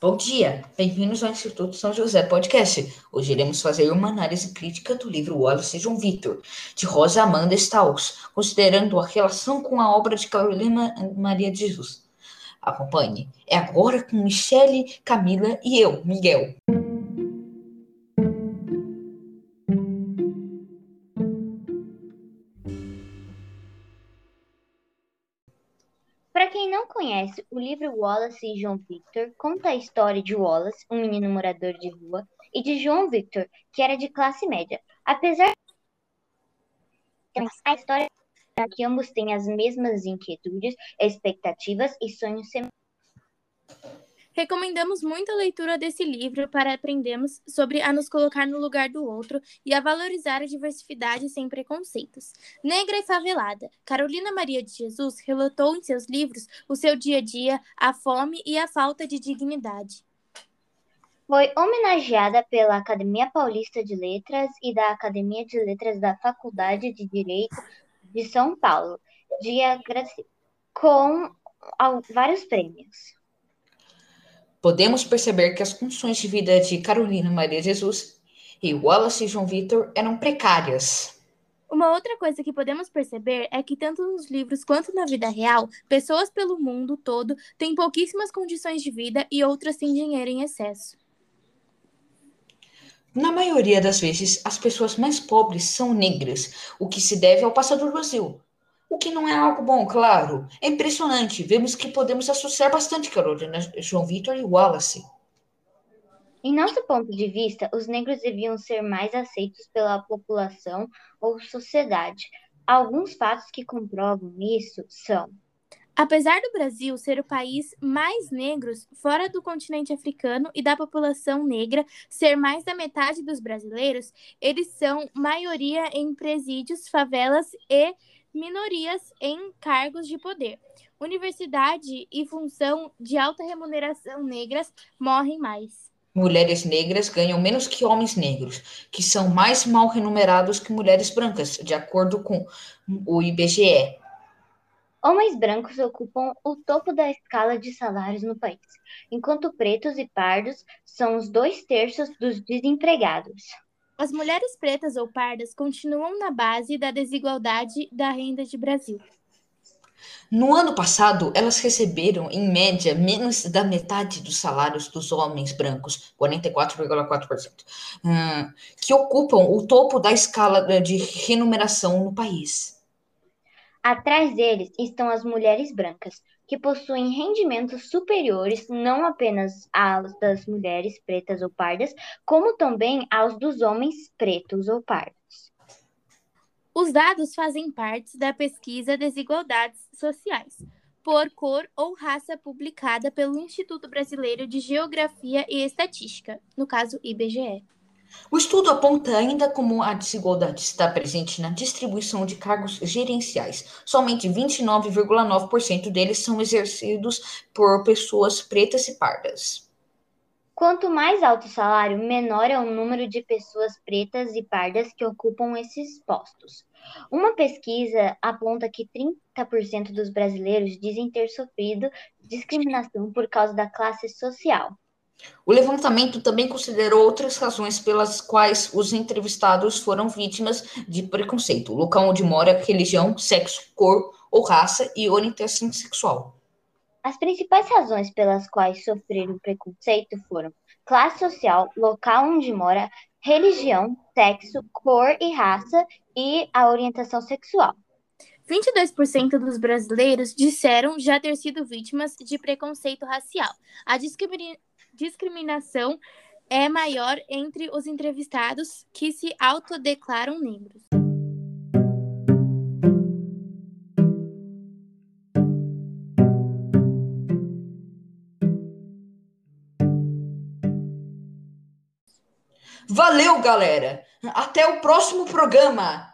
Bom dia, bem-vindos ao Instituto São José Podcast. Hoje iremos fazer uma análise crítica do livro Wallace e João Victor, de Rosa Amanda Staus, considerando a relação com a obra de Carolina Maria de Jesus. Acompanhe. É agora com Michele, Camila e eu, Miguel. Não conhece, o livro Wallace e João Victor conta a história de Wallace, um menino morador de rua, e de João Victor, que era de classe média. Apesar a história é que ambos têm as mesmas inquietudes, expectativas e sonhos semelhantes. Recomendamos muito a leitura desse livro para aprendermos sobre a nos colocar no lugar do outro e a valorizar a diversidade sem preconceitos. Negra e favelada, Carolina Maria de Jesus relatou em seus livros o seu dia a dia, a fome e a falta de dignidade. Foi homenageada pela Academia Paulista de Letras e da Academia de Letras da Faculdade de Direito de São Paulo, com vários prêmios podemos perceber que as condições de vida de Carolina Maria Jesus e Wallace e João Vitor eram precárias. Uma outra coisa que podemos perceber é que, tanto nos livros quanto na vida real, pessoas pelo mundo todo têm pouquíssimas condições de vida e outras têm dinheiro em excesso. Na maioria das vezes, as pessoas mais pobres são negras, o que se deve ao passado do Brasil, o que não é algo bom, claro. É impressionante. Vemos que podemos associar bastante Carolina, João Vitor e Wallace. Em nosso ponto de vista, os negros deviam ser mais aceitos pela população ou sociedade. Alguns fatos que comprovam isso são: Apesar do Brasil ser o país mais negros fora do continente africano e da população negra ser mais da metade dos brasileiros, eles são maioria em presídios, favelas e minorias em cargos de poder. Universidade e função de alta remuneração negras morrem mais. Mulheres negras ganham menos que homens negros, que são mais mal remunerados que mulheres brancas, de acordo com o IBGE. Homens brancos ocupam o topo da escala de salários no país, enquanto pretos e pardos são os dois terços dos desempregados. As mulheres pretas ou pardas continuam na base da desigualdade da renda de Brasil. No ano passado, elas receberam, em média, menos da metade dos salários dos homens brancos, 44,4%, hum, que ocupam o topo da escala de remuneração no país. Atrás deles estão as mulheres brancas, que possuem rendimentos superiores não apenas aos das mulheres pretas ou pardas, como também aos dos homens pretos ou pardos. Os dados fazem parte da pesquisa Desigualdades Sociais, por cor ou raça publicada pelo Instituto Brasileiro de Geografia e Estatística, no caso IBGE. O estudo aponta ainda como a desigualdade está presente na distribuição de cargos gerenciais. Somente 29,9% deles são exercidos por pessoas pretas e pardas. Quanto mais alto o salário, menor é o número de pessoas pretas e pardas que ocupam esses postos. Uma pesquisa aponta que 30% dos brasileiros dizem ter sofrido discriminação por causa da classe social. O levantamento também considerou outras razões pelas quais os entrevistados foram vítimas de preconceito: local onde mora, religião, sexo, cor ou raça e orientação sexual. As principais razões pelas quais sofreram preconceito foram classe social, local onde mora, religião, sexo, cor e raça e a orientação sexual. 22% dos brasileiros disseram já ter sido vítimas de preconceito racial. A discriminação discriminação é maior entre os entrevistados que se autodeclaram negros. Valeu, galera! Até o próximo programa!